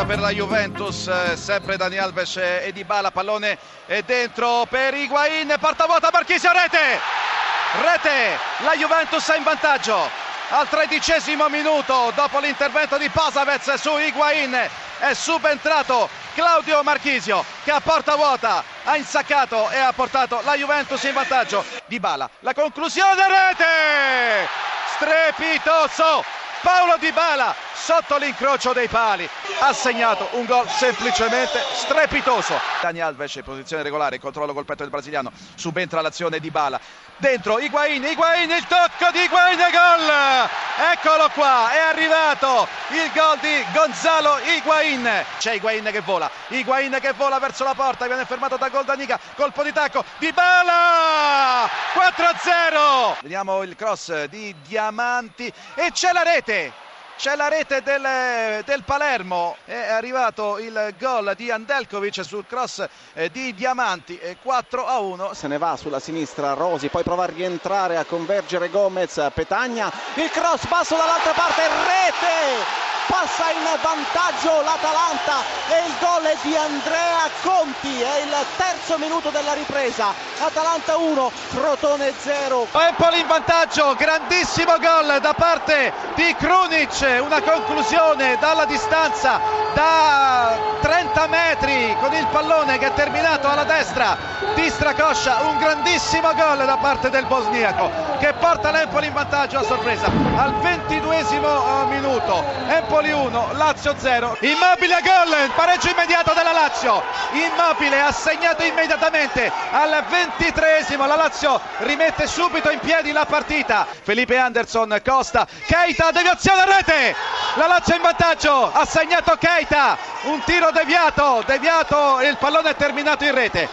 ancora per la Juventus, eh, sempre Dani Alves e Dybala, pallone è dentro per Higuain, porta vuota Marchisio, rete! Rete, la Juventus è in vantaggio. Al tredicesimo minuto dopo l'intervento di Pasavez su Higuain è subentrato Claudio Marchisio che a porta vuota ha insaccato e ha portato la Juventus in vantaggio. Dybala, la conclusione rete! Strepitoso! Paolo Dybala sotto l'incrocio dei pali. Ha segnato un gol semplicemente strepitoso. Dani Alves in posizione regolare controllo col petto del brasiliano. Subentra l'azione Dybala dentro Higuain Higuain il tocco di Higuain gol! Eccolo qua è arrivato il gol di Gonzalo Higuain c'è Higuain che vola Higuain che vola verso la porta viene fermato da Goldanica colpo di tacco Dybala 4-0 vediamo il cross di Diamanti e c'è la rete c'è la rete del, del, Palermo, è arrivato il gol di Andelkovic sul cross eh, di Diamanti, 4 a 1. Se ne va sulla sinistra Rosi, poi prova a rientrare a convergere Gomez, Petagna, il cross basso dall'altra parte, rete! passa in vantaggio l'Atalanta e il gol è di Andrea Conti, è il terzo minuto della ripresa, Atalanta 1, Crotone 0. Empoli in vantaggio, grandissimo gol da parte di Krunic, una conclusione dalla distanza da 30 metri con il pallone che è terminato alla destra di Stracoscia, un grandissimo gol da parte del bosniaco che porta l'Empoli in vantaggio a sorpresa al 22 minuto. Empoli Napoli 1, Lazio 0. Immobile a gol, pareggio immediato della Lazio. Immobile ha segnato immediatamente al 23esimo. La Lazio rimette subito in piedi la partita. Felipe Anderson, Costa, Keita, deviazione a rete. La Lazio in vantaggio, ha segnato Keita. Un tiro deviato, deviato, il pallone è terminato in rete.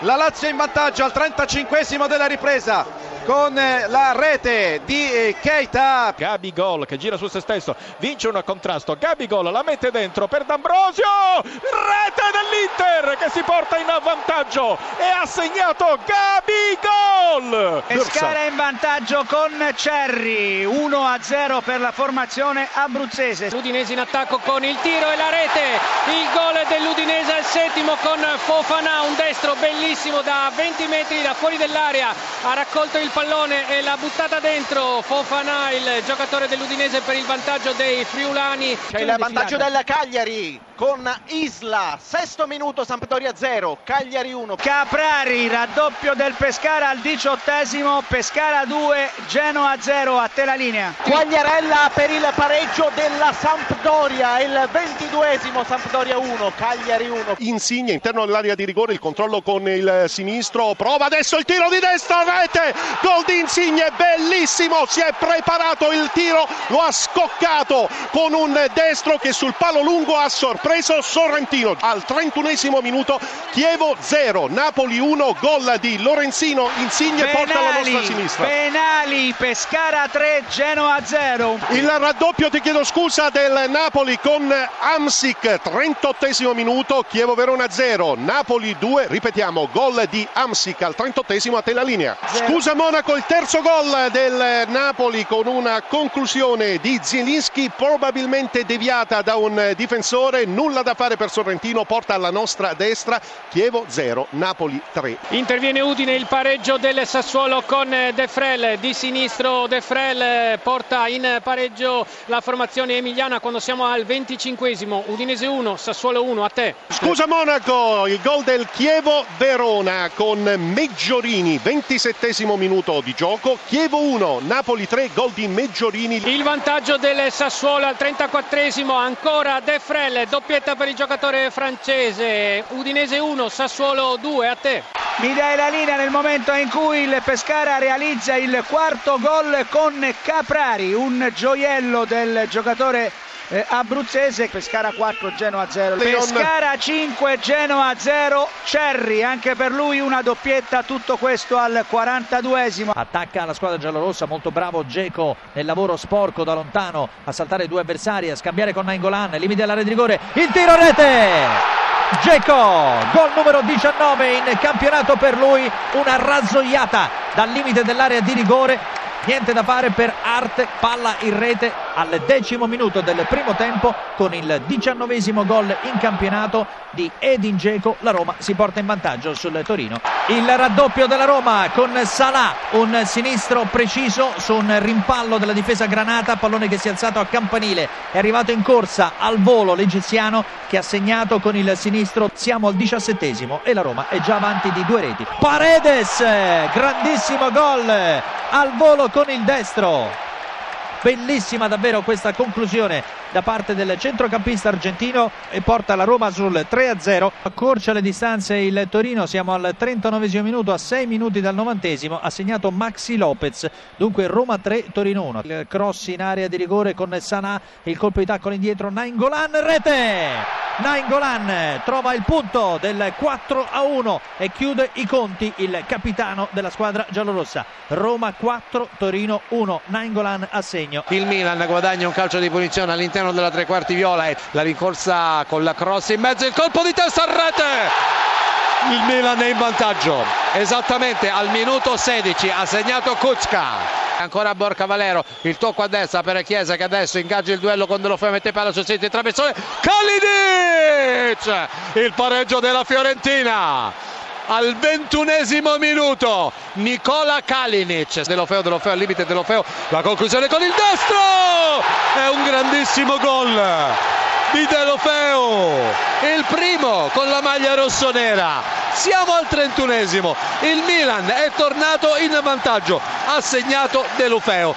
La Lazio in vantaggio al 35esimo della ripresa con eh, la rete di eh, Keita. Gabi Gol che gira su se stesso, vince un contrasto. Gabi Gol la mette dentro per D'Ambrosio. Rete dell'Inter che si porta in avvantaggio e ha segnato Gabi Gol. Pescara in vantaggio con Cerri 1 a 0 per la formazione abruzzese. L'Udinese in attacco con il tiro e la rete. Il gol dell'Udinese al settimo con Fofana, un destro bellissimo da 20 metri da fuori dell'area. Ha raccolto il pallone e l'ha buttata dentro. Fofana, il giocatore dell'Udinese per il vantaggio dei friulani. C'è il vantaggio del Cagliari con Isla, sesto minuto Sampdoria 0, Cagliari 1. Caprari, raddoppio del Pescara al diciottesimo, Pescara 2, Genoa 0, a te la linea. Quagliarella per il pareggio della Sampdoria, il ventiduesimo Sampdoria 1, Cagliari 1. Insigne interno dell'area di rigore, il controllo con il sinistro, prova adesso il tiro di destra, rete, gol di Insigne, bellissimo, si è preparato il tiro, lo ha scoccato con un destro che sul palo lungo ha sorpreso Sorrentino. Al 31 minuto Chievo 0, Napoli 1, gol di Lorenzino, Insigne penali, porta la nostra sinistra. Penali, Pescara 3, Genoa 0. Il raddoppio, ti chiedo scusa, del Napoli con Amsic, 38 minuto, Chievo Verona 0, Napoli 2, ripetiamo, gol di Amsic al 38 a te la linea. Scusa Monaco, il terzo gol del Napoli con una conclusione di Zielinski probabilmente deviata da un difensore, nulla da fare per Sorrentino, porta alla nostra destra, Chievo 0, Napoli 3. Interviene Udine il pareggio del Sassuolo con De Frel, di sinistro De Frel porta in pareggio la formazione emiliana quando siamo al 25esimo, Udinese 1, Sassuolo 1, a te. Scusa Monaco, il gol del Chievo Verona con Meggiorini, 27 minuto di gioco, Chievo 1, Napoli 3, gol di Meggiorini. Il vantaggio del Sassuolo al 34esimo, ancora De Frel, doppietta per il giocatore francese, Udinese 1, Sassuolo 2, a te. Mi dai la linea nel momento in cui il Pescara realizza il quarto gol con Caprari, un gioiello del giocatore eh, abruzzese, Pescara 4, Genoa 0. Pescara 5, Genoa 0, Cerri, anche per lui una doppietta, tutto questo al 42esimo. Attacca la squadra giallorossa, molto bravo Geco nel lavoro sporco da lontano a saltare due avversari, a scambiare con Nainggolan, limite dell'area di rigore, il tiro rete! Geco, gol numero 19 in campionato per lui, una razzoiata dal limite dell'area di rigore, niente da fare per Arte, palla in rete al decimo minuto del primo tempo con il diciannovesimo gol in campionato di Edin Dzeko. La Roma si porta in vantaggio sul Torino. Il raddoppio della Roma con Salah un sinistro preciso su un rimpallo della difesa granata pallone che si è alzato a campanile. È arrivato in corsa al volo l'egiziano che ha segnato con il sinistro. Siamo al diciassettesimo e la Roma è già avanti di due reti. Paredes grandissimo gol al volo con il destro bellissima davvero questa conclusione da parte del centrocampista argentino e porta la Roma sul 3-0 accorcia le distanze il Torino siamo al 39 minuto a 6 minuti dal 90 ha segnato Maxi Lopez. Dunque Roma 3 Torino 1 il cross in area di rigore con Sanà il colpo di taccolo indietro Nainggolan rete Nainggolan trova il punto del 4 a 1 e chiude i conti il capitano della squadra giallorossa. Roma 4, Torino 1. Nainggolan a segno. Il Milan guadagna un calcio di punizione all'interno della tre quarti viola e la rincorsa con la cross in mezzo, il colpo di testa a rete. Il Milan è in vantaggio. Esattamente al minuto 16 ha segnato Kuczka ancora Borca Valero il tocco a destra per Chiesa che adesso ingaggia il duello con Delofeo mette palla sul centro di traversone Kalinic il pareggio della Fiorentina. Al ventunesimo minuto Nicola Kalinic Delofeo, Delofeo al limite Delofeo la conclusione con il destro! È un grandissimo gol di Delofeo il primo con la maglia rossonera. Siamo al trentunesimo. Il Milan è tornato in vantaggio ha segnato Delofeo